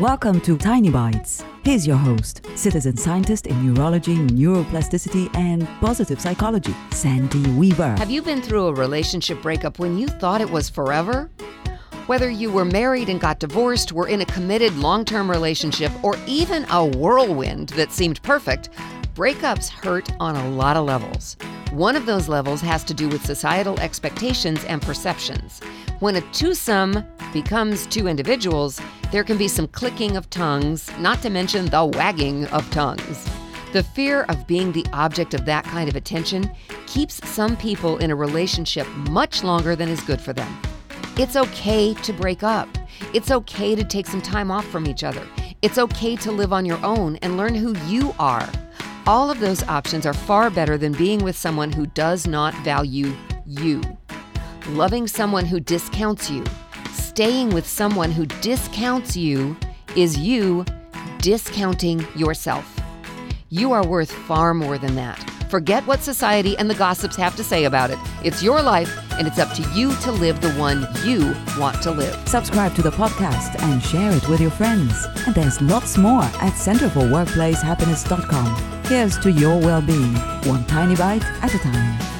Welcome to Tiny Bites. Here's your host, citizen scientist in neurology, neuroplasticity, and positive psychology, Sandy Weaver. Have you been through a relationship breakup when you thought it was forever? Whether you were married and got divorced, were in a committed long term relationship, or even a whirlwind that seemed perfect, breakups hurt on a lot of levels. One of those levels has to do with societal expectations and perceptions. When a twosome becomes two individuals, there can be some clicking of tongues, not to mention the wagging of tongues. The fear of being the object of that kind of attention keeps some people in a relationship much longer than is good for them. It's okay to break up. It's okay to take some time off from each other. It's okay to live on your own and learn who you are. All of those options are far better than being with someone who does not value you. Loving someone who discounts you, staying with someone who discounts you, is you discounting yourself. You are worth far more than that. Forget what society and the gossips have to say about it. It's your life, and it's up to you to live the one you want to live. Subscribe to the podcast and share it with your friends. And there's lots more at centerforworkplacehappiness.com. Here's to your well being, one tiny bite at a time.